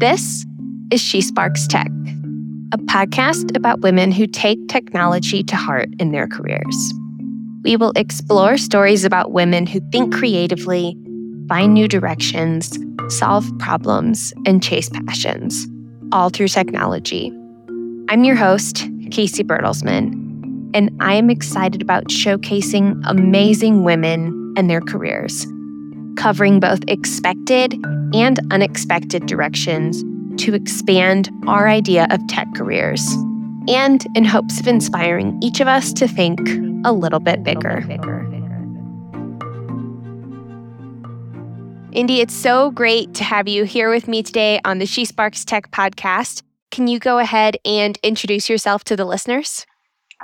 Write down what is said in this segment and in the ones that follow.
This is She Sparks Tech, a podcast about women who take technology to heart in their careers. We will explore stories about women who think creatively, find new directions, solve problems, and chase passions, all through technology. I'm your host, Casey Bertelsman, and I am excited about showcasing amazing women and their careers, covering both expected and unexpected directions to expand our idea of tech careers, and in hopes of inspiring each of us to think a little bit bigger. Indy, it's so great to have you here with me today on the She Sparks Tech podcast. Can you go ahead and introduce yourself to the listeners?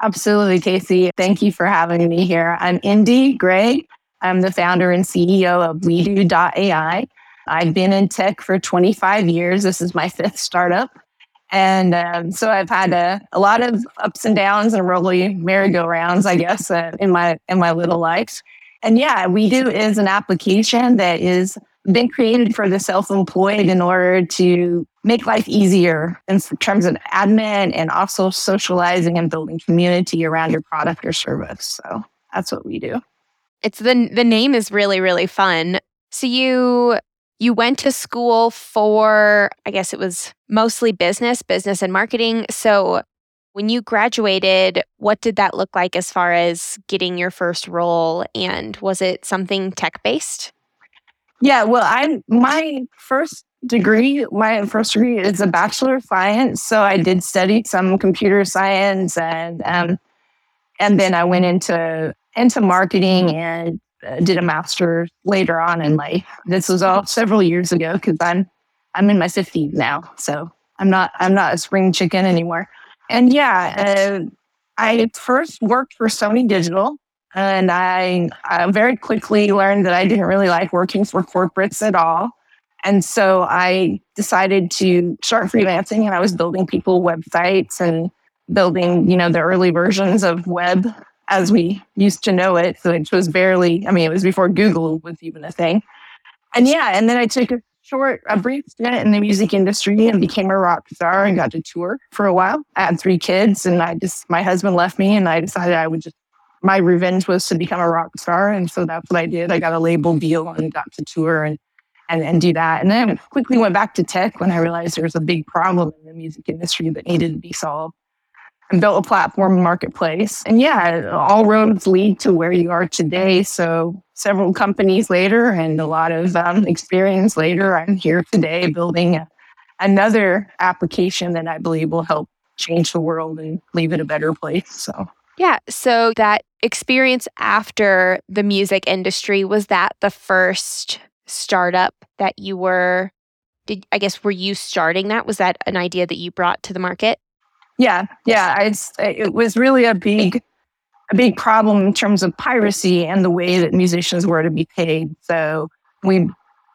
Absolutely, Casey. Thank you for having me here. I'm Indy Gregg. I'm the founder and CEO of WeDo.ai. I've been in tech for 25 years. This is my fifth startup. And um, so I've had a, a, lot of ups and downs and really merry-go-rounds, I guess, uh, in my in my little life. And yeah, WeDo is an application that is been created for the self-employed in order to make life easier in terms of admin and also socializing and building community around your product or service. So that's what we do. It's the the name is really really fun. So you you went to school for I guess it was mostly business, business and marketing. So when you graduated, what did that look like as far as getting your first role and was it something tech based? Yeah, well, I my first degree, my first degree is a bachelor of science, so I did study some computer science and um, and then I went into into marketing and uh, did a master later on in life. This was all several years ago because I'm I'm in my 50s now, so I'm not I'm not a spring chicken anymore. And yeah, uh, I first worked for Sony Digital, and I, I very quickly learned that I didn't really like working for corporates at all. And so I decided to start freelancing, and I was building people websites and building, you know, the early versions of web as we used to know it, which was barely, I mean, it was before Google was even a thing. And yeah, and then I took a short, a brief stint in the music industry and became a rock star and got to tour for a while. I had three kids and I just, my husband left me and I decided I would just, my revenge was to become a rock star. And so that's what I did. I got a label deal and got to tour and, and, and do that. And then quickly went back to tech when I realized there was a big problem in the music industry that needed to be solved and built a platform marketplace. And yeah, all roads lead to where you are today. So several companies later and a lot of um, experience later, I'm here today building a, another application that I believe will help change the world and leave it a better place. So yeah. So that experience after the music industry, was that the first startup that you were did I guess were you starting that? Was that an idea that you brought to the market? Yeah, yeah. It's, it was really a big, a big problem in terms of piracy and the way that musicians were to be paid. So we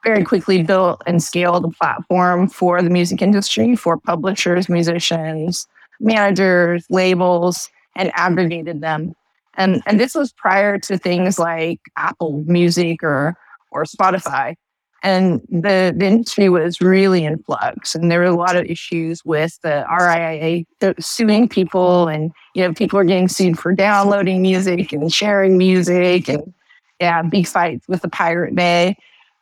very quickly built and scaled a platform for the music industry, for publishers, musicians, managers, labels, and aggregated them. And, and this was prior to things like Apple Music or, or Spotify and the, the industry was really in flux and there were a lot of issues with the RIAA suing people and you know people were getting sued for downloading music and sharing music and yeah big fights with the pirate bay.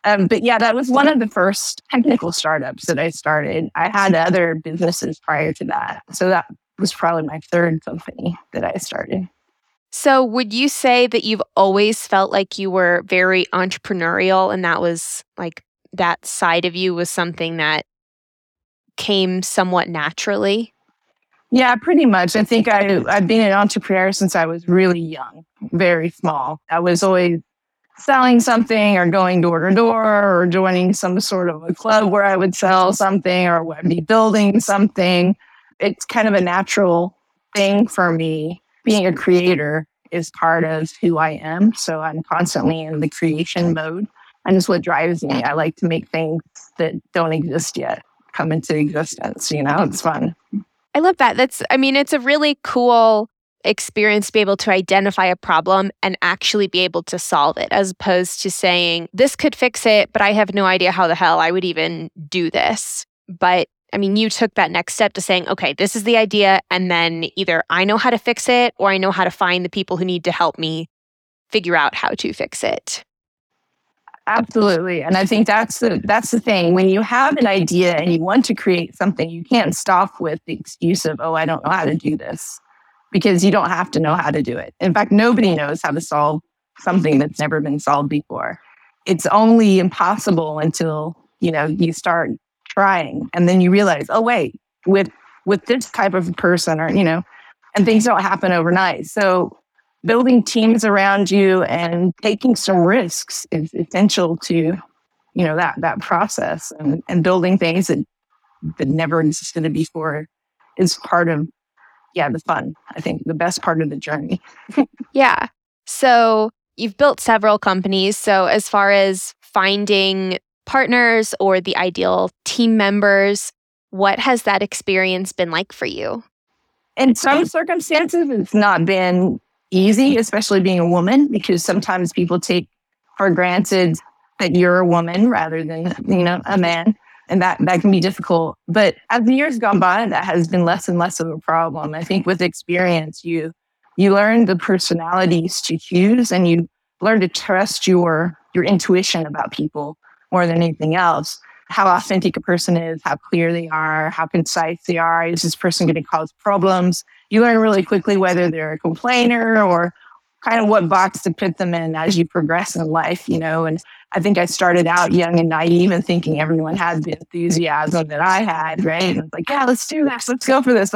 Um, but yeah that was one of the first technical startups that i started. I had other businesses prior to that. So that was probably my third company that i started so, would you say that you've always felt like you were very entrepreneurial and that was like that side of you was something that came somewhat naturally? Yeah, pretty much. I think I, I've been an entrepreneur since I was really young, very small. I was always selling something or going door to door or joining some sort of a club where I would sell something or I'd be building something. It's kind of a natural thing for me being a creator is part of who I am. So I'm constantly in the creation mode. And it's what drives me. I like to make things that don't exist yet come into existence. You know, it's fun. I love that. That's, I mean, it's a really cool experience to be able to identify a problem and actually be able to solve it, as opposed to saying, this could fix it, but I have no idea how the hell I would even do this. But I mean, you took that next step to saying, okay, this is the idea. And then either I know how to fix it or I know how to find the people who need to help me figure out how to fix it. Absolutely. And I think that's the that's the thing. When you have an idea and you want to create something, you can't stop with the excuse of, oh, I don't know how to do this. Because you don't have to know how to do it. In fact, nobody knows how to solve something that's never been solved before. It's only impossible until, you know, you start trying. And then you realize, oh wait, with with this type of person or, you know, and things don't happen overnight. So building teams around you and taking some risks is essential to you know that that process and, and building things that that never existed before is part of yeah the fun i think the best part of the journey. Yeah. So you've built several companies. So as far as finding partners or the ideal team members what has that experience been like for you in some circumstances it's not been easy, especially being a woman, because sometimes people take for granted that you're a woman rather than, you know, a man. And that, that can be difficult. But as the years gone by, that has been less and less of a problem. I think with experience, you you learn the personalities to choose and you learn to trust your your intuition about people more than anything else. How authentic a person is, how clear they are, how concise they are. Is this person going to cause problems? you learn really quickly whether they're a complainer or kind of what box to put them in as you progress in life, you know. And I think I started out young and naive and thinking everyone had the enthusiasm that I had, right? And like, yeah, let's do this, let's go for this.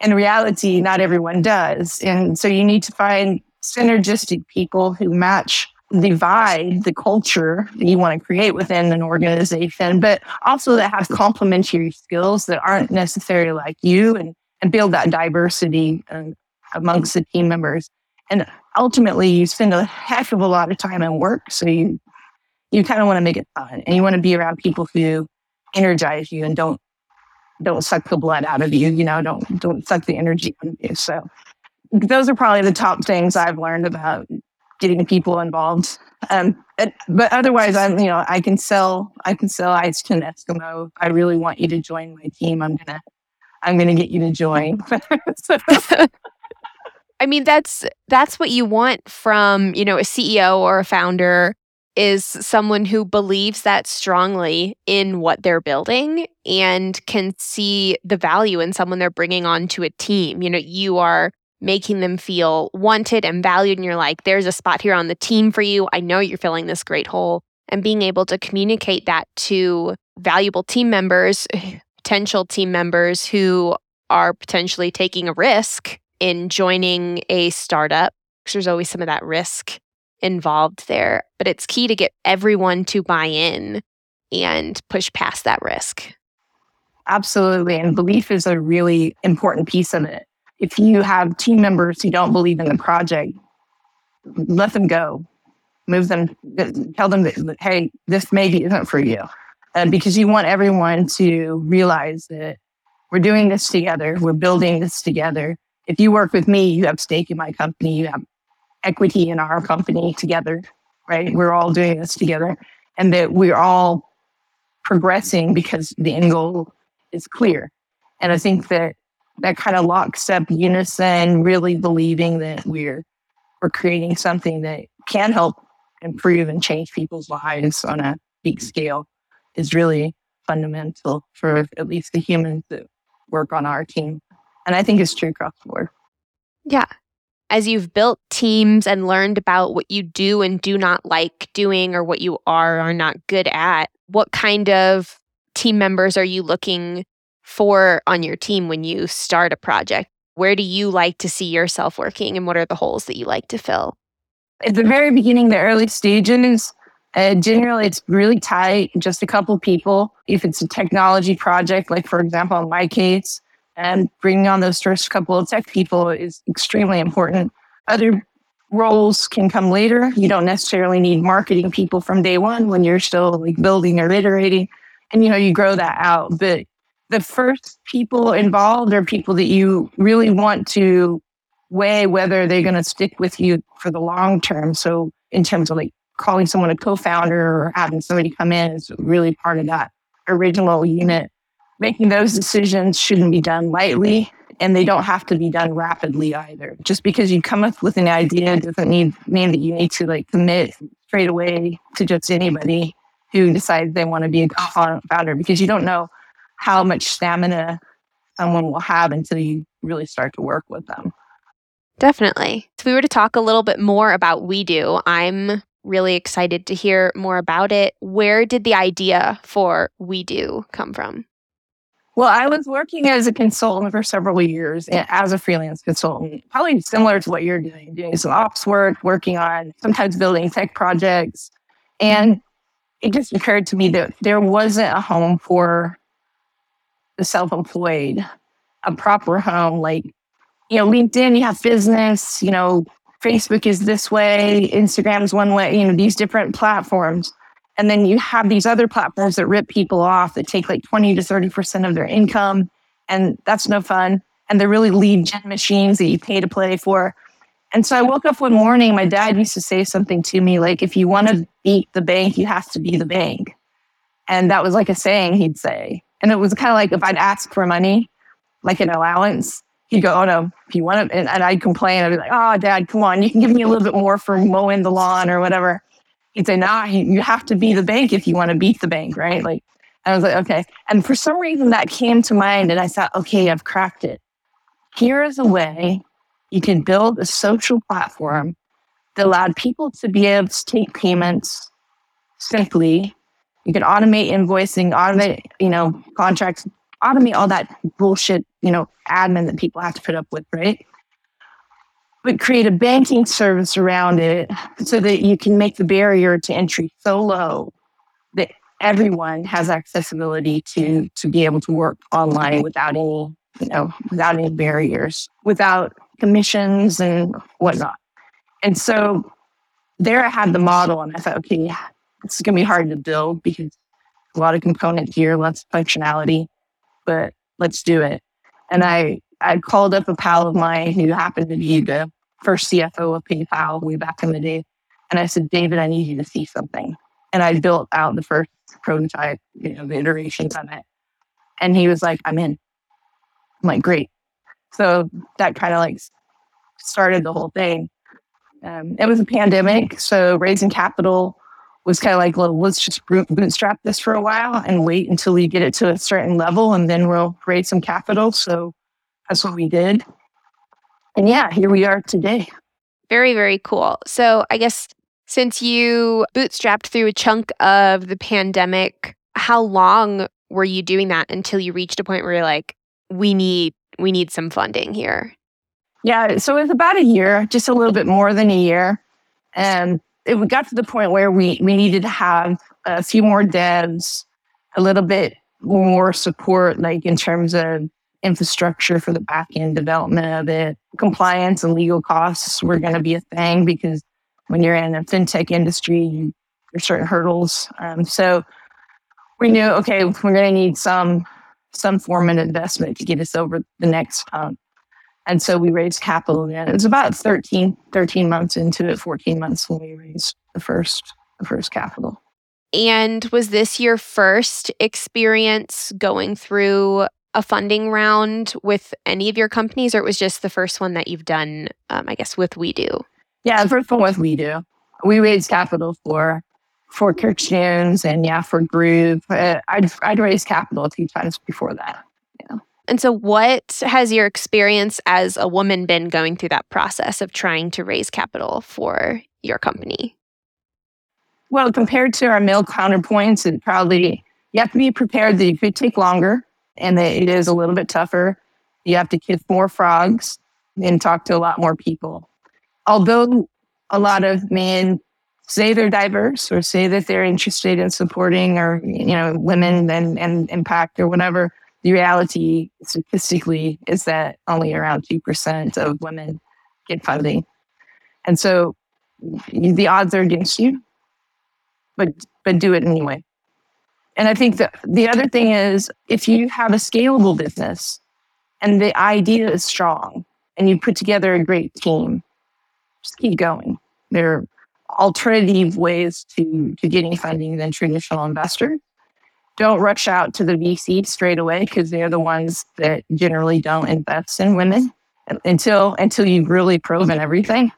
In reality, not everyone does. And so you need to find synergistic people who match vibe, the culture that you want to create within an organization, but also that have complementary skills that aren't necessarily like you and and build that diversity um, amongst the team members. And ultimately, you spend a heck of a lot of time in work, so you you kind of want to make it fun, and you want to be around people who energize you and don't don't suck the blood out of you. You know, don't don't suck the energy out of you. So those are probably the top things I've learned about getting people involved. Um, but otherwise, I'm you know I can sell I can sell ice to an Eskimo. I really want you to join my team. I'm gonna I'm to get you to join. I mean, that's that's what you want from you know a CEO or a founder is someone who believes that strongly in what they're building and can see the value in someone they're bringing onto a team. You know, you are making them feel wanted and valued, and you're like, there's a spot here on the team for you. I know you're filling this great hole. And being able to communicate that to valuable team members potential team members who are potentially taking a risk in joining a startup because there's always some of that risk involved there. But it's key to get everyone to buy in and push past that risk. Absolutely. And belief is a really important piece of it. If you have team members who don't believe in the project, let them go. Move them, tell them that, hey, this maybe isn't for you And because you want everyone to realize that we're doing this together, we're building this together. If you work with me, you have stake in my company, you have equity in our company together, right? We're all doing this together, and that we're all progressing because the end goal is clear. And I think that that kind of locks up unison, really believing that we're we're creating something that can help improve and change people's lives on a big scale is really fundamental for at least the humans that work on our team. And I think it's true across the board. Yeah. As you've built teams and learned about what you do and do not like doing or what you are or are not good at, what kind of team members are you looking for on your team when you start a project? Where do you like to see yourself working and what are the holes that you like to fill? At the very beginning, the early stages, uh, generally, it's really tight, just a couple people. If it's a technology project, like for example, in my case, and bringing on those first couple of tech people is extremely important. Other roles can come later. You don't necessarily need marketing people from day one when you're still like building or iterating, and you know you grow that out. But the first people involved are people that you really want to weigh whether they're going to stick with you for the long term. So in terms of like calling someone a co-founder or having somebody come in is really part of that original unit. making those decisions shouldn't be done lightly and they don't have to be done rapidly either. Just because you come up with an idea doesn't need, mean that you need to like commit straight away to just anybody who decides they want to be a co-founder because you don't know how much stamina um, someone will have until you really start to work with them. Definitely. If we were to talk a little bit more about WeDo, I'm really excited to hear more about it. Where did the idea for WeDo come from? Well, I was working as a consultant for several years as a freelance consultant, probably similar to what you're doing, doing some ops work, working on sometimes building tech projects. And it just occurred to me that there wasn't a home for the self employed, a proper home. Like, you know, LinkedIn, you have business, you know, Facebook is this way, Instagram is one way, you know, these different platforms. And then you have these other platforms that rip people off that take like 20 to 30% of their income. And that's no fun. And they're really lead gen machines that you pay to play for. And so I woke up one morning, my dad used to say something to me like, if you want to beat the bank, you have to be the bank. And that was like a saying he'd say. And it was kind of like if I'd ask for money, like an allowance, he'd go, Oh no, if you want it. And, and I'd complain. I'd be like, Oh, dad, come on. You can give me a little bit more for mowing the lawn or whatever. He'd say, Nah, you have to be the bank if you want to beat the bank, right? Like, I was like, Okay. And for some reason that came to mind. And I thought, Okay, I've cracked it. Here is a way you can build a social platform that allowed people to be able to take payments simply. You can automate invoicing, automate, you know, contracts, automate all that bullshit, you know, admin that people have to put up with, right? But create a banking service around it so that you can make the barrier to entry so low that everyone has accessibility to to be able to work online without any, you know, without any barriers, without commissions and whatnot. And so there I had the model and I thought, okay, it's going to be hard to build because a lot of components here, lots of functionality but let's do it. And I, I called up a pal of mine who happened to be the first CFO of PayPal way back in the day. And I said, David, I need you to see something. And I built out the first prototype, you know, the iterations on it. And he was like, I'm in. I'm like, great. So that kind of like started the whole thing. Um, it was a pandemic. So raising capital was kind of like, well, let's just bootstrap this for a while and wait until we get it to a certain level and then we'll raise some capital. So that's what we did. And yeah, here we are today. Very, very cool. So I guess since you bootstrapped through a chunk of the pandemic, how long were you doing that until you reached a point where you're like, we need we need some funding here? Yeah, so it was about a year, just a little bit more than a year. And it we got to the point where we, we needed to have a few more devs, a little bit more support, like in terms of infrastructure for the back end development of it. Compliance and legal costs were going to be a thing because when you're in a fintech industry, there's certain hurdles. Um, so we knew, okay, we're going to need some some form of investment to get us over the next hump. And so we raised capital again. It was about 13, 13 months into it, 14 months when we raised the first, the first capital. And was this your first experience going through a funding round with any of your companies, or it was just the first one that you've done, um, I guess, with WeDo? Yeah, the first one with WeDo. We raised capital for for Kerchoonz and yeah, for Groove. Uh, I'd, I'd raised capital a few times before that. And so, what has your experience as a woman been going through that process of trying to raise capital for your company? Well, compared to our male counterpoints, it probably you have to be prepared that it could take longer and that it is a little bit tougher. You have to kiss more frogs and talk to a lot more people. Although a lot of men say they're diverse or say that they're interested in supporting or you know women and, and impact or whatever the reality statistically is that only around 2% of women get funding. And so the odds are against you, but, but do it anyway. And I think that the other thing is if you have a scalable business and the idea is strong and you put together a great team, just keep going. There are alternative ways to, to getting funding than traditional investors. Don't rush out to the VC straight away because they're the ones that generally don't invest in women until until you've really proven everything.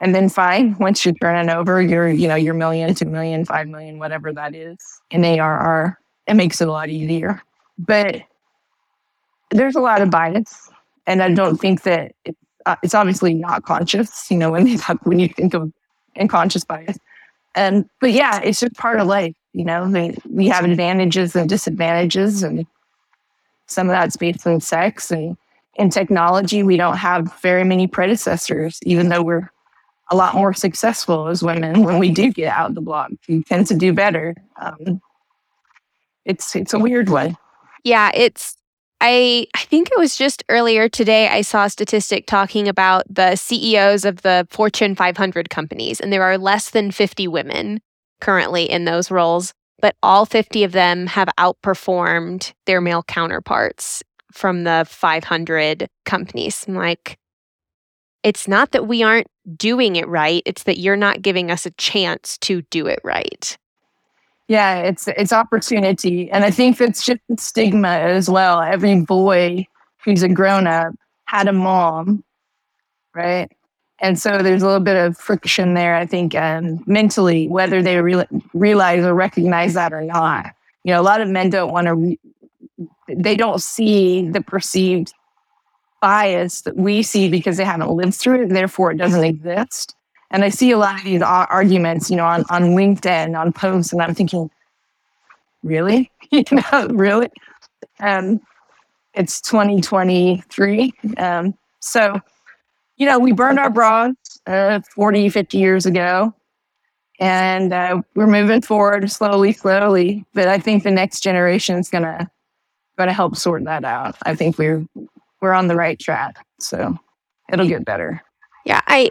And then fine, once you're turning over your, you know, your million, two million, five million, whatever that is in ARR, it makes it a lot easier. But there's a lot of bias, and I don't think that it, uh, it's obviously not conscious. You know, when they talk, when you think of unconscious bias, and but yeah, it's just part of life. You know, we, we have advantages and disadvantages, and some of that's based on sex. And in technology, we don't have very many predecessors, even though we're a lot more successful as women when we do get out of the block. We tend to do better. Um, it's it's a weird one. Yeah, it's I I think it was just earlier today I saw a statistic talking about the CEOs of the Fortune 500 companies and there are less than 50 women currently in those roles, but all 50 of them have outperformed their male counterparts from the 500 companies. I'm like it's not that we aren't doing it right, it's that you're not giving us a chance to do it right. Yeah, it's it's opportunity. And I think it's just stigma as well. Every boy who's a grown up had a mom, right? And so there's a little bit of friction there, I think, um, mentally, whether they re- realize or recognize that or not. You know, a lot of men don't want to, re- they don't see the perceived bias that we see because they haven't lived through it, therefore it doesn't exist. And I see a lot of these arguments, you know, on, on LinkedIn, on posts, and I'm thinking, really? you know, really? Um, it's 2023. Um, so, you know, we burned our bras uh, 40, 50 years ago. And uh, we're moving forward slowly, slowly. But I think the next generation is gonna gonna help sort that out. I think we're we're on the right track. So it'll get better. Yeah, I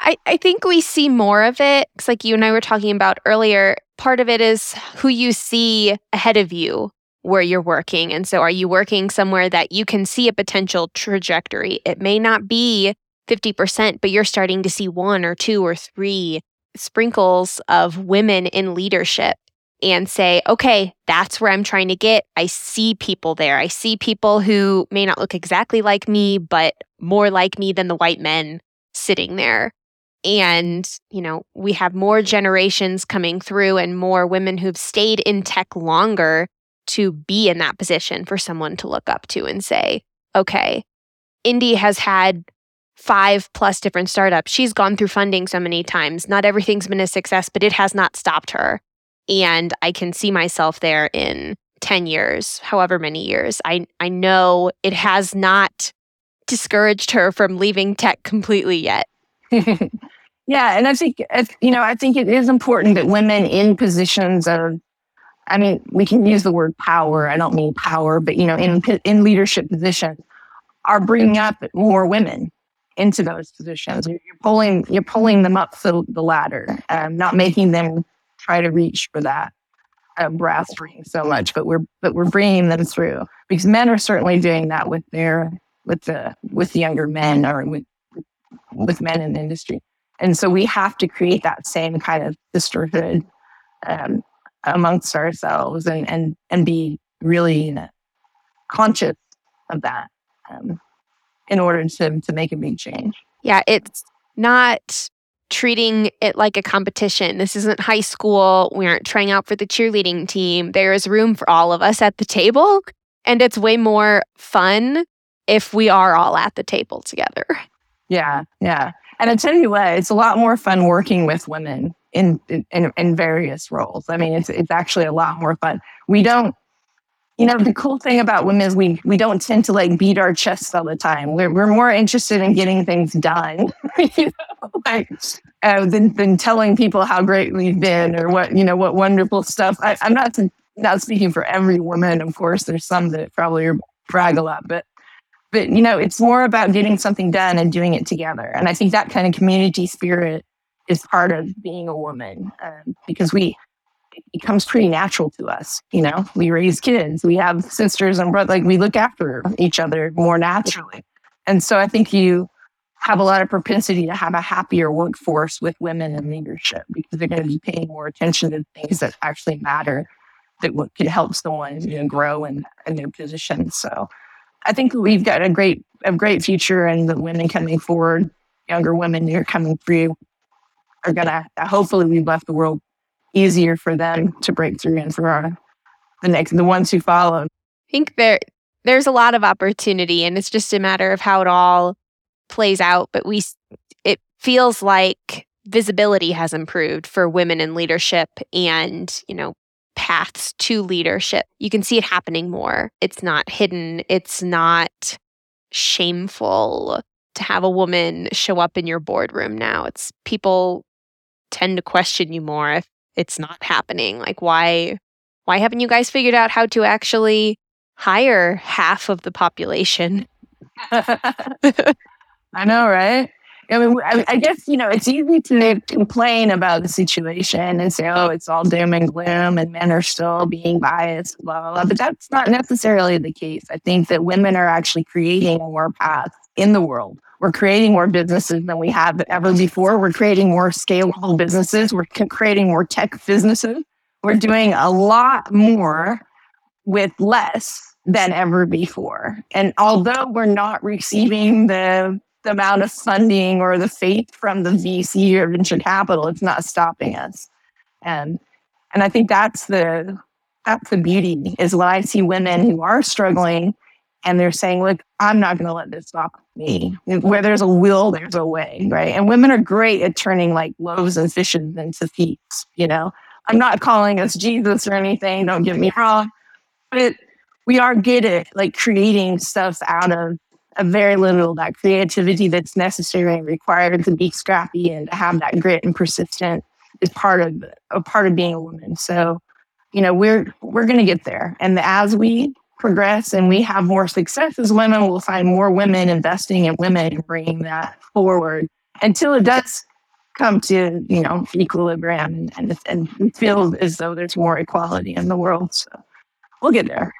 I, I think we see more of it because, like you and I were talking about earlier, part of it is who you see ahead of you where you're working. And so, are you working somewhere that you can see a potential trajectory? It may not be 50%, but you're starting to see one or two or three sprinkles of women in leadership and say, okay, that's where I'm trying to get. I see people there. I see people who may not look exactly like me, but more like me than the white men sitting there. And, you know, we have more generations coming through and more women who've stayed in tech longer to be in that position for someone to look up to and say, okay, Indy has had five plus different startups. She's gone through funding so many times. Not everything's been a success, but it has not stopped her. And I can see myself there in 10 years, however many years. I, I know it has not discouraged her from leaving tech completely yet. yeah, and I think uh, you know I think it is important that women in positions of, I mean, we can use the word power. I don't mean power, but you know, in in leadership positions, are bringing up more women into those positions. You're pulling you're pulling them up the, the ladder, um, not making them try to reach for that uh, brass ring so much, but we're but we're bringing them through because men are certainly doing that with their with the with younger men or with with men in the industry. And so we have to create that same kind of sisterhood um, amongst ourselves and, and, and be really conscious of that um, in order to, to make a big change. Yeah, it's not treating it like a competition. This isn't high school. We aren't trying out for the cheerleading team. There is room for all of us at the table. And it's way more fun if we are all at the table together. Yeah, yeah. And I tell you what, it's a lot more fun working with women in in, in various roles. I mean, it's it's actually a lot more fun. We don't, you know, the cool thing about women is we we don't tend to like beat our chests all the time. We're we're more interested in getting things done, you know, like uh, than than telling people how great we've been or what you know what wonderful stuff. I, I'm not not speaking for every woman, of course. There's some that probably brag a lot, but but you know it's more about getting something done and doing it together and i think that kind of community spirit is part of being a woman um, because we it becomes pretty natural to us you know? We raise kids we have sisters and brothers like we look after each other more naturally. And so i think you have a lot of propensity to have a happier workforce with women in leadership because they're going to be paying more attention to things that actually matter that could help someone you know, grow in, in their position. So I think we've got a great a great future, and the women coming forward, younger women who are coming through, are gonna hopefully we've left the world easier for them to break through and for our, the next the ones who follow. I think there there's a lot of opportunity, and it's just a matter of how it all plays out. But we it feels like visibility has improved for women in leadership and you know paths to leadership. You can see it happening more. It's not hidden, it's not shameful to have a woman show up in your boardroom now. It's people tend to question you more if it's not happening. Like why why haven't you guys figured out how to actually hire half of the population? I know, right? I mean, I, guess, you know, it's easy to complain about the situation and say, oh, it's all doom and gloom and men are still being biased, blah, blah, blah. But that's not necessarily the case. I think that women are actually creating more paths in the world. We're creating more businesses than we have ever before. We're creating more scalable businesses. We're creating more tech businesses. We're doing a lot more with less than ever before. And although we're not receiving the the amount of funding or the faith from the VC or venture capital, it's not stopping us. And and I think that's the that's the beauty is when I see women who are struggling and they're saying, look, I'm not gonna let this stop me. Mm-hmm. Where there's a will, there's a way, right? And women are great at turning like loaves and fishes into feasts, you know. I'm not calling us Jesus or anything, don't get me wrong. But we are good at like creating stuff out of a very little that creativity that's necessary and required to be scrappy and to have that grit and persistent is part of a part of being a woman. So, you know, we're we're going to get there, and as we progress and we have more success as women, we'll find more women investing in women and bringing that forward until it does come to you know equilibrium and and, and feel as though there's more equality in the world. So we'll get there.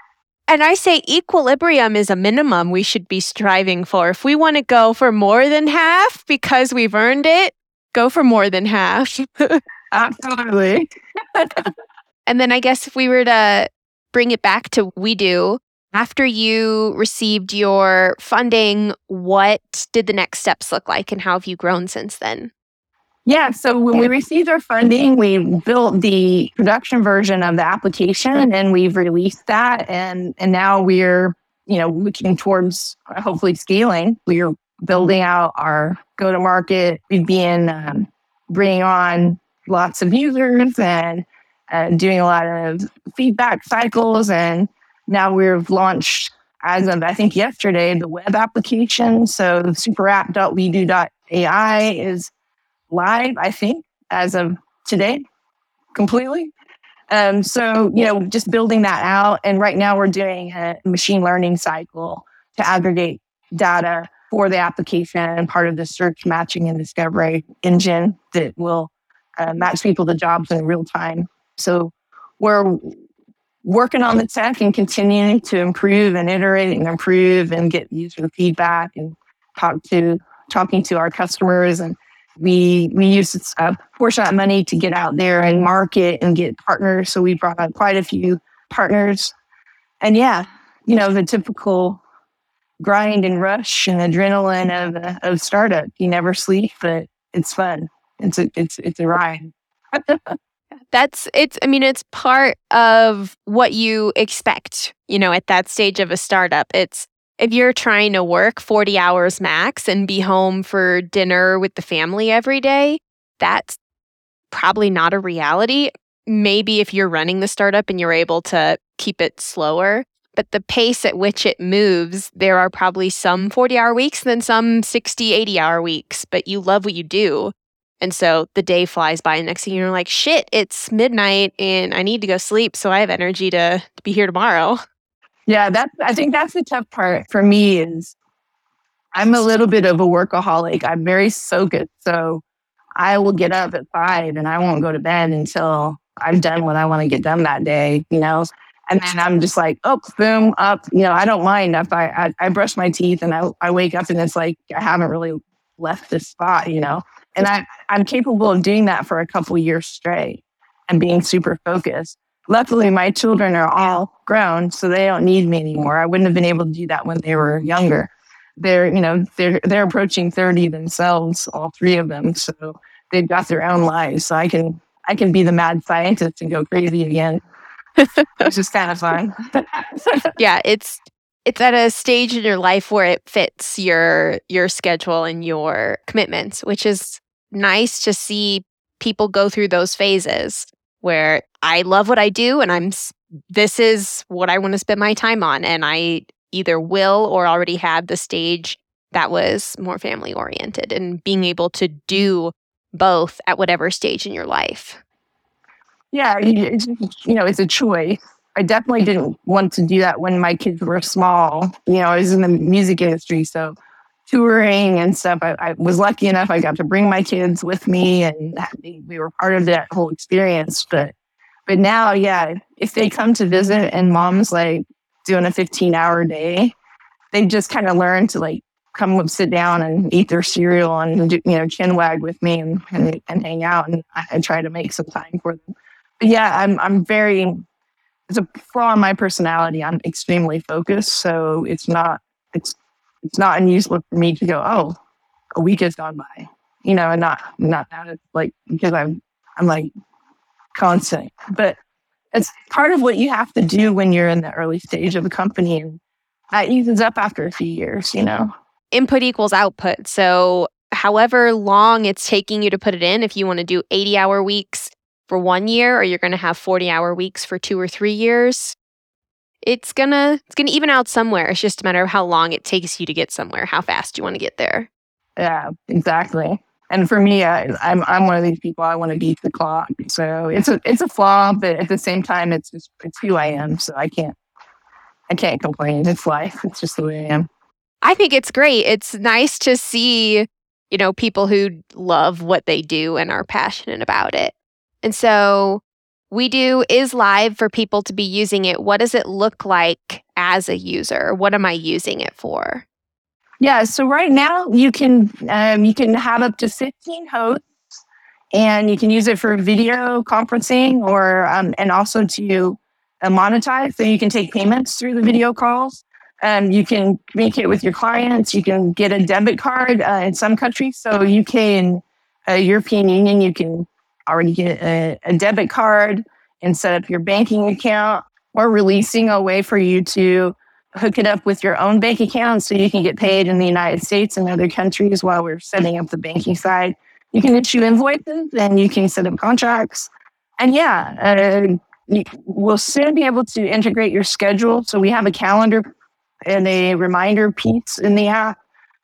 And I say equilibrium is a minimum we should be striving for. If we want to go for more than half because we've earned it, go for more than half. Absolutely. and then I guess if we were to bring it back to WeDo. after you received your funding, what did the next steps look like and how have you grown since then? Yeah, so when we received our funding, we built the production version of the application and we've released that and and now we're, you know, looking towards hopefully scaling. We're building out our go to market. We've been um, bringing on lots of users and uh, doing a lot of feedback cycles and now we've launched as of I think yesterday the web application. So superapp.wedo.ai is live, I think, as of today, completely. Um, so, you know, just building that out. And right now we're doing a machine learning cycle to aggregate data for the application and part of the search matching and discovery engine that will uh, match people to jobs in real time. So we're working on the tech and continuing to improve and iterate and improve and get user feedback and talk to talking to our customers and we we used a uh, portion of that money to get out there and market and get partners. So we brought on quite a few partners. And yeah, you know, the typical grind and rush and adrenaline of of startup. You never sleep, but it's fun. It's a it's it's a ride. That's it's I mean it's part of what you expect, you know, at that stage of a startup. It's if you're trying to work 40 hours max and be home for dinner with the family every day, that's probably not a reality. Maybe if you're running the startup and you're able to keep it slower, but the pace at which it moves, there are probably some 40 hour weeks, then some 60, 80 hour weeks, but you love what you do. And so the day flies by, and next thing you're like, shit, it's midnight and I need to go sleep. So I have energy to, to be here tomorrow. Yeah, that's I think that's the tough part for me is I'm a little bit of a workaholic. I'm very focused. So I will get up at five and I won't go to bed until I've done what I want to get done that day, you know. And then I'm just like, oh, boom, up. You know, I don't mind if I, I, I brush my teeth and I, I wake up and it's like I haven't really left this spot, you know. And I, I'm capable of doing that for a couple years straight and being super focused. luckily my children are all grown, so they don't need me anymore. I wouldn't have been able to do that when they were younger. They're, you know, they're they're approaching 30 themselves, all three of them. So they've got their own lives. So I can I can be the mad scientist and go crazy again. which is kind of fun. yeah, it's it's at a stage in your life where it fits your your schedule and your commitments, which is nice to see people go through those phases where I love what I do and I'm this is what I want to spend my time on and I either will or already had the stage that was more family oriented and being able to do both at whatever stage in your life. Yeah, you know, it's a choice. I definitely didn't want to do that when my kids were small. You know, I was in the music industry, so touring and stuff. I, I was lucky enough I got to bring my kids with me, and we were part of that whole experience. But but now, yeah, if they come to visit and mom's like doing a 15 hour day, they just kind of learn to like come up, sit down and eat their cereal and do, you know chin wag with me and, and, and hang out, and I, I try to make some time for them. But yeah, I'm I'm very it's a flaw in my personality. I'm extremely focused, so it's not it's it's not unusual for me to go, oh, a week has gone by, you know, and not not that like because I'm I'm like constant, but it's part of what you have to do when you're in the early stage of a company, and that eases up after a few years, you know. Input equals output. So, however long it's taking you to put it in, if you want to do 80 hour weeks for one year or you're going to have 40 hour weeks for two or three years, it's gonna it's gonna even out somewhere. It's just a matter of how long it takes you to get somewhere, how fast you want to get there. Yeah, exactly. And for me, I, I'm I'm one of these people. I want to beat the clock. So it's a it's a flaw, but at the same time, it's just it's who I am. So I can't I can't complain. It's life. It's just the way I am. I think it's great. It's nice to see, you know, people who love what they do and are passionate about it. And so WeDo is live for people to be using it. What does it look like as a user? What am I using it for? Yeah, so right now you can um, you can have up to 15 hosts and you can use it for video conferencing or um, and also to uh, monetize. So you can take payments through the video calls. Um, you can communicate with your clients. You can get a debit card uh, in some countries. So UK and uh, European Union, you can already get a, a debit card and set up your banking account. or releasing a way for you to hook it up with your own bank account so you can get paid in the United States and other countries while we're setting up the banking side. You can issue invoices and you can set up contracts. And yeah, uh, we'll soon be able to integrate your schedule. So we have a calendar and a reminder piece in the app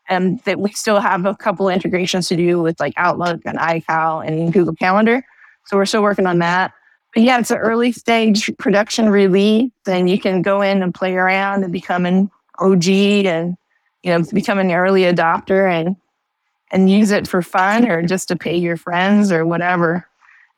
and that we still have a couple integrations to do with like Outlook and iCal and Google Calendar. So we're still working on that. But yeah, it's an early stage production release, and you can go in and play around and become an OG and you know become an early adopter and and use it for fun or just to pay your friends or whatever.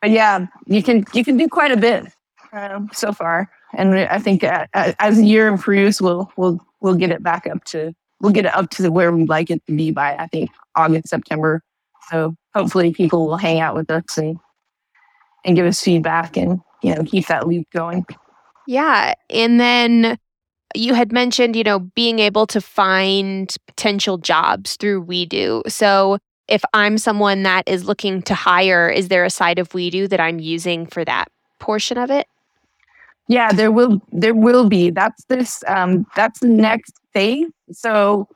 But yeah, you can you can do quite a bit um, so far, and I think uh, as the year improves, we'll we'll we'll get it back up to we'll get it up to where we'd like it to be by I think August, September. So hopefully people will hang out with us and and give us feedback and you know keep that loop going. Yeah, and then you had mentioned you know being able to find potential jobs through WeDo. So if I'm someone that is looking to hire, is there a side of WeDo that I'm using for that portion of it? Yeah, there will there will be. That's this um that's the next phase. So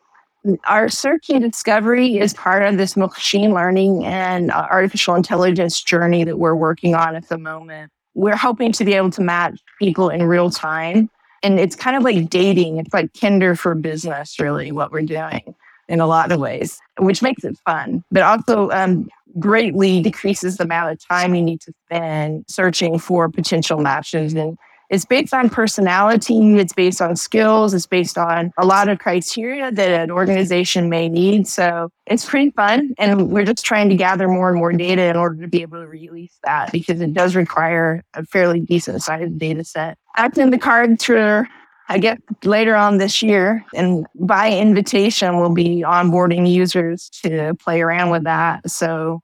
our search and discovery is part of this machine learning and uh, artificial intelligence journey that we're working on at the moment. We're hoping to be able to match people in real time. And it's kind of like dating. It's like Tinder for business, really, what we're doing in a lot of ways, which makes it fun, but also um, greatly decreases the amount of time you need to spend searching for potential matches and it's based on personality, it's based on skills, it's based on a lot of criteria that an organization may need. So it's pretty fun. And we're just trying to gather more and more data in order to be able to release that because it does require a fairly decent sized data set. Acting the card for I guess later on this year. And by invitation, we'll be onboarding users to play around with that. So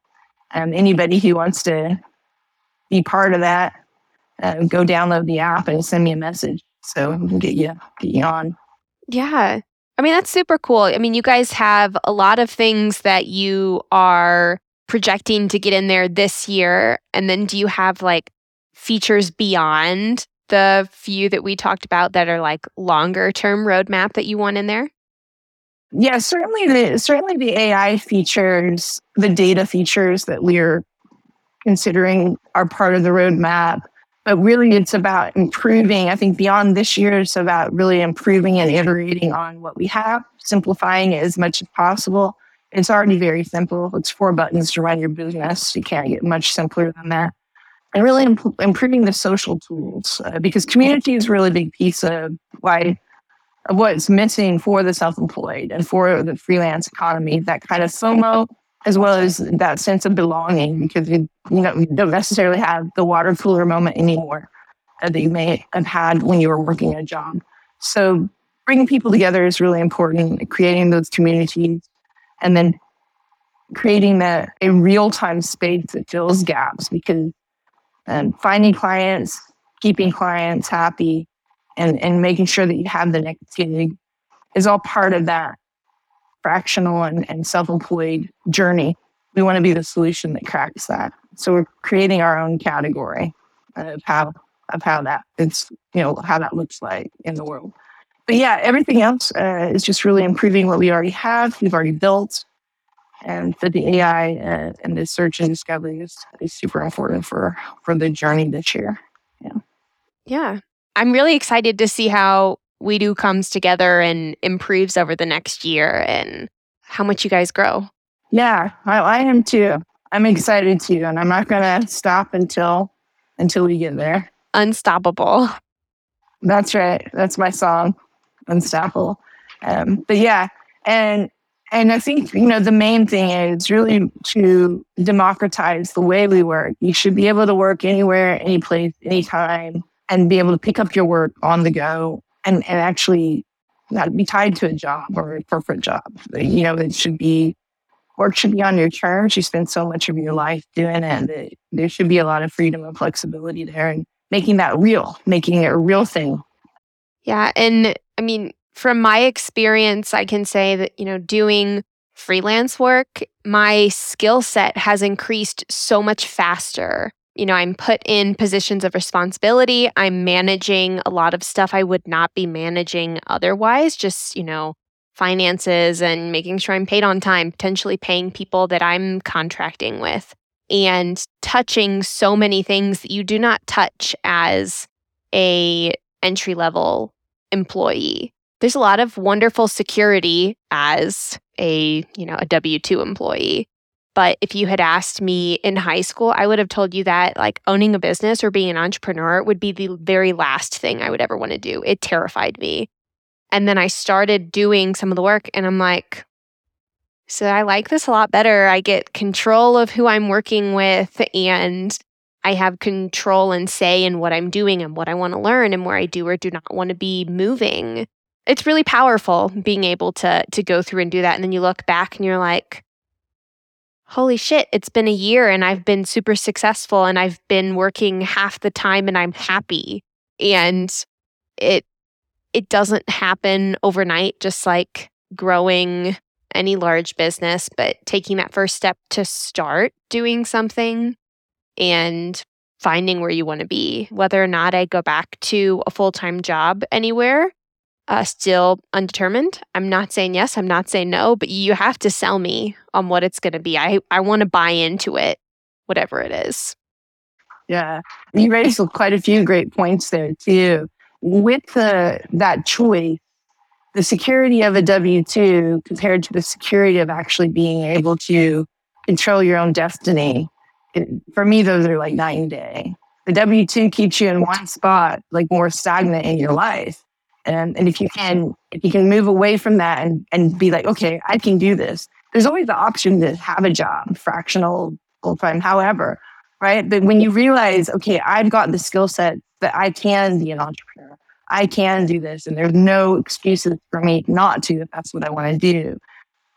um, anybody who wants to be part of that uh, go download the app and send me a message so we can get you get you on. Yeah. I mean, that's super cool. I mean, you guys have a lot of things that you are projecting to get in there this year. And then do you have like features beyond the few that we talked about that are like longer term roadmap that you want in there? Yeah, certainly the certainly the AI features, the data features that we're considering are part of the roadmap. But really it's about improving. I think beyond this year, it's about really improving and iterating on what we have, simplifying it as much as possible. It's already very simple. It's four buttons to run your business. You can't get much simpler than that. And really imp- improving the social tools uh, because community is a really big piece of why of what's missing for the self-employed and for the freelance economy. That kind of FOMO, as well as that sense of belonging, because you, you know you don't necessarily have the water cooler moment anymore uh, that you may have had when you were working a job. So bringing people together is really important. Creating those communities, and then creating that a real time space that fills gaps because um, finding clients, keeping clients happy, and, and making sure that you have the next gig is all part of that fractional and, and self employed journey. We want to be the solution that cracks that. So we're creating our own category of how of how that it's you know how that looks like in the world. But yeah, everything else uh, is just really improving what we already have. We've already built, and the, the AI uh, and the search and discovery is, is super important for for the journey this year. Yeah. Yeah. I'm really excited to see how WeDo comes together and improves over the next year and how much you guys grow. Yeah, I, I am too. I'm excited too, and I'm not to stop until until we get there. Unstoppable. That's right. That's my song, Unstoppable. Um, but yeah, and and I think you know the main thing is really to democratize the way we work. You should be able to work anywhere, any place, anytime, and be able to pick up your work on the go and, and actually not be tied to a job or a corporate job. You know, it should be work should be on your terms. You spend so much of your life doing it that there should be a lot of freedom and flexibility there and making that real, making it a real thing. Yeah. And I mean, from my experience, I can say that, you know, doing freelance work, my skill set has increased so much faster you know, I'm put in positions of responsibility. I'm managing a lot of stuff I would not be managing otherwise, just, you know, finances and making sure I'm paid on time, potentially paying people that I'm contracting with, and touching so many things that you do not touch as a entry level employee. There's a lot of wonderful security as a, you know, a W2 employee. But if you had asked me in high school, I would have told you that like owning a business or being an entrepreneur would be the very last thing I would ever want to do. It terrified me. And then I started doing some of the work and I'm like, so I like this a lot better. I get control of who I'm working with and I have control and say in what I'm doing and what I want to learn and where I do or do not want to be moving. It's really powerful being able to to go through and do that and then you look back and you're like, holy shit, it's been a year and I've been super successful and I've been working half the time and I'm happy. And it it doesn't happen overnight just like growing any large business, but taking that first step to start doing something and finding where you want to be. Whether or not I go back to a full-time job anywhere, uh, still undetermined. I'm not saying yes, I'm not saying no, but you have to sell me on what it's going to be. I, I want to buy into it, whatever it is. Yeah. You raised quite a few great points there, too. With the, that choice, the security of a W 2 compared to the security of actually being able to control your own destiny, it, for me, those are like night and day. The W 2 keeps you in one spot, like more stagnant in your life and, and if you can, if you can move away from that and, and be like, okay, I can do this, there's always the option to have a job, fractional, full time, however, right? But when you realize, okay, I've got the skill set that I can be an entrepreneur, I can do this, and there's no excuses for me not to if that's what I want to do.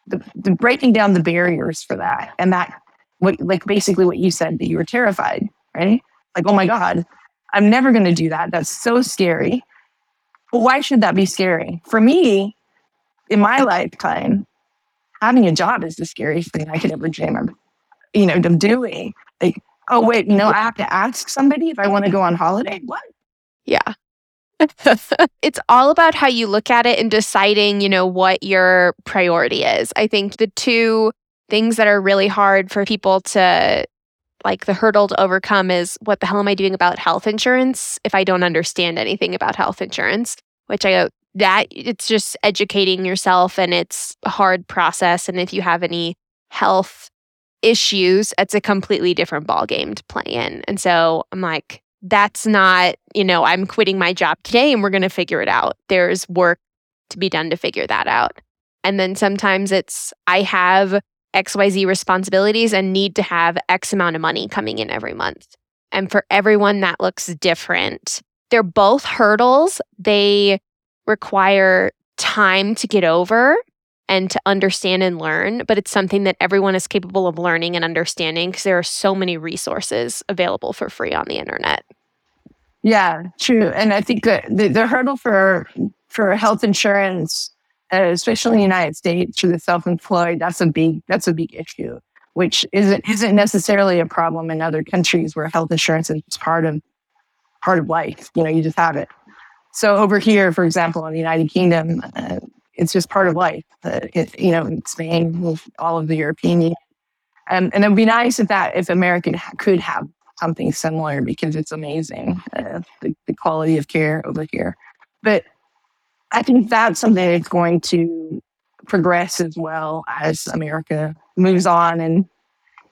The, the breaking down the barriers for that, and that, what, like basically what you said that you were terrified, right? Like, oh my God, I'm never going to do that. That's so scary. Why should that be scary? For me, in my lifetime, having a job is the scariest thing I could ever dream of, you know, doing. Like, oh, wait, you know, I have to ask somebody if I want to go on holiday. What? Yeah. it's all about how you look at it and deciding, you know, what your priority is. I think the two things that are really hard for people to like the hurdle to overcome is what the hell am I doing about health insurance if I don't understand anything about health insurance? Which I that it's just educating yourself and it's a hard process. And if you have any health issues, it's a completely different ball game to play in. And so I'm like, that's not, you know, I'm quitting my job today and we're going to figure it out. There's work to be done to figure that out. And then sometimes it's, I have XYZ responsibilities and need to have X amount of money coming in every month. And for everyone, that looks different. They're both hurdles. They require time to get over and to understand and learn, but it's something that everyone is capable of learning and understanding because there are so many resources available for free on the internet. Yeah, true. And I think the, the hurdle for for health insurance, uh, especially in the United States, for the self-employed, that's a big that's a big issue, which isn't isn't necessarily a problem in other countries where health insurance is part of part of life. You know, you just have it. So over here, for example, in the United Kingdom, uh, it's just part of life. Uh, it, you know, in Spain, all of the European Union. Um, and it'd be nice if that if American could have something similar because it's amazing uh, the, the quality of care over here. But I think that's something that's going to progress as well as America moves on and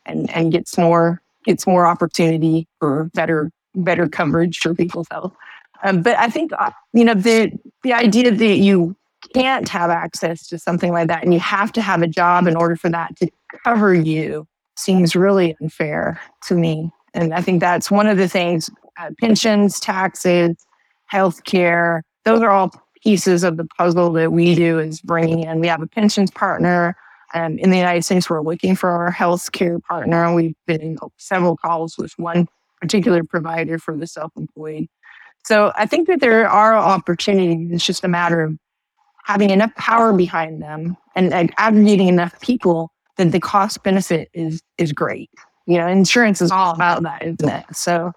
and and gets more gets more opportunity for better better coverage for people's health. Um, but I think uh, you know the the idea that you can't have access to something like that and you have to have a job in order for that to cover you seems really unfair to me. And I think that's one of the things: uh, pensions, taxes, healthcare. Those are all pieces of the puzzle that we do is bringing in. We have a pensions partner. Um, in the United States, we're looking for our healthcare partner. We've been in several calls with one particular provider for the self-employed. So I think that there are opportunities. It's just a matter of having enough power behind them and, and aggregating enough people that the cost benefit is is great. You know, insurance is all about that, isn't it? So,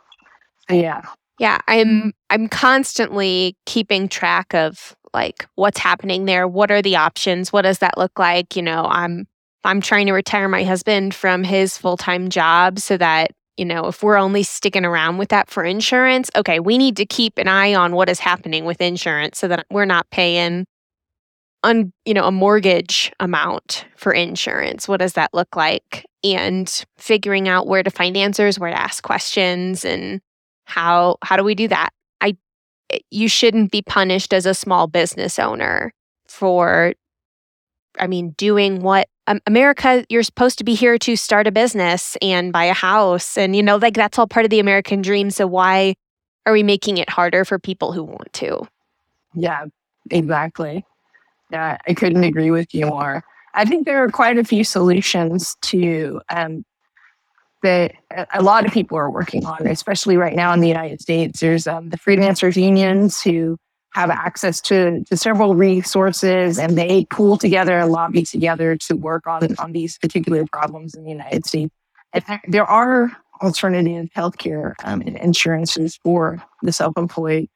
so yeah. Yeah, I'm mm-hmm. I'm constantly keeping track of like what's happening there. What are the options? What does that look like? You know, I'm I'm trying to retire my husband from his full-time job so that you know, if we're only sticking around with that for insurance, okay, we need to keep an eye on what is happening with insurance so that we're not paying on, you know, a mortgage amount for insurance. What does that look like? And figuring out where to find answers, where to ask questions and how how do we do that? I eh, you shouldn't be punished as a small business owner for I mean, doing what um, America, you're supposed to be here to start a business and buy a house. And, you know, like that's all part of the American dream. So why are we making it harder for people who want to? Yeah, exactly. Yeah, I couldn't agree with you more. I think there are quite a few solutions to um, that a lot of people are working on, especially right now in the United States. There's um, the freelancers unions who have access to, to several resources and they pool together and lobby together to work on, on these particular problems in the United States. And there are alternative healthcare um, insurances for the self-employed.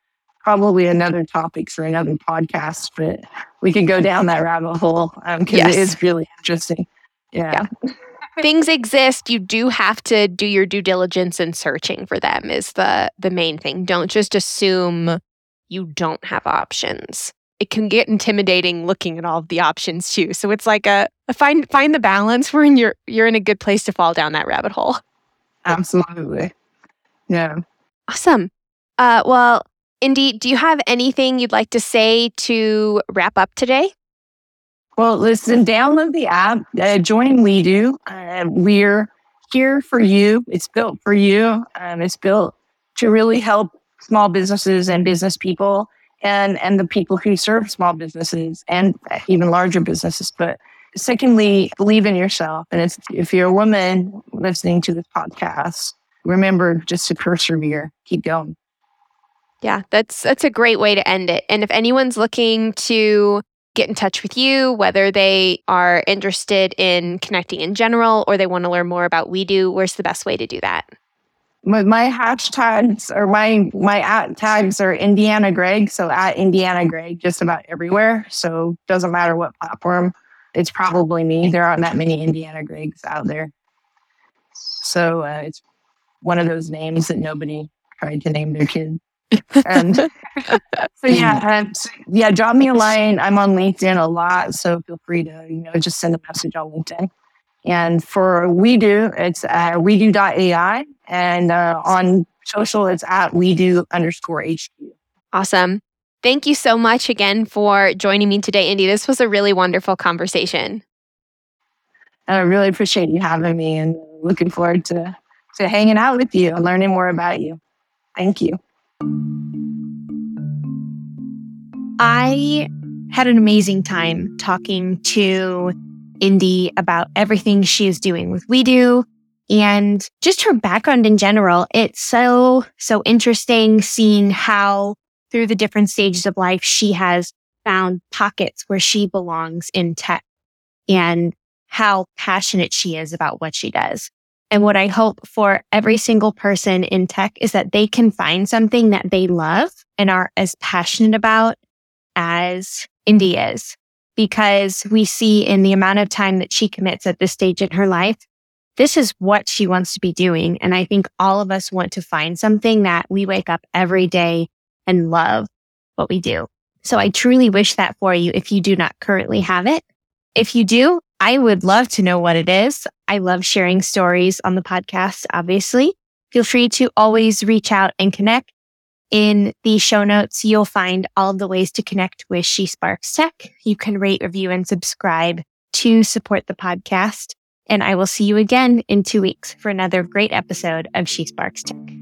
Probably another topic for another podcast, but we could go down that rabbit hole because um, yes. it is really interesting. Yeah. yeah. Things exist. You do have to do your due diligence in searching for them is the the main thing. Don't just assume you don't have options. It can get intimidating looking at all of the options too. So it's like a, a find find the balance where you're you're in a good place to fall down that rabbit hole. Absolutely. Yeah. Awesome. Uh, well, Indy, do you have anything you'd like to say to wrap up today? Well, listen, download the app, uh, join WeDo. Uh, we're here for you. It's built for you. Um, it's built to really help small businesses and business people and and the people who serve small businesses and even larger businesses but secondly believe in yourself and if, if you're a woman listening to this podcast remember just to persevere keep going Yeah, that's that's a great way to end it. And if anyone's looking to get in touch with you, whether they are interested in connecting in general or they want to learn more about WeDo, where's the best way to do that? My, my hashtags or my my at tags are Indiana Gregg, so at Indiana Gregg, just about everywhere. So doesn't matter what platform, it's probably me. There aren't that many Indiana Greggs out there, so uh, it's one of those names that nobody tried to name their kid and so yeah, um, yeah, drop me a line. I'm on LinkedIn a lot, so feel free to you know just send a message on LinkedIn. And for WeDo, it's uh, WeDo.ai, and uh, on social, it's at WeDo underscore HQ. Awesome. Thank you so much again for joining me today, Indy. This was a really wonderful conversation. I really appreciate you having me and looking forward to, to hanging out with you and learning more about you. Thank you. I had an amazing time talking to Indy about everything she is doing with WeDo and just her background in general. It's so, so interesting seeing how through the different stages of life she has found pockets where she belongs in tech and how passionate she is about what she does. And what I hope for every single person in tech is that they can find something that they love and are as passionate about as Indy is. Because we see in the amount of time that she commits at this stage in her life, this is what she wants to be doing. And I think all of us want to find something that we wake up every day and love what we do. So I truly wish that for you if you do not currently have it. If you do, I would love to know what it is. I love sharing stories on the podcast, obviously. Feel free to always reach out and connect. In the show notes, you'll find all the ways to connect with She Sparks Tech. You can rate, review, and subscribe to support the podcast. And I will see you again in two weeks for another great episode of She Sparks Tech.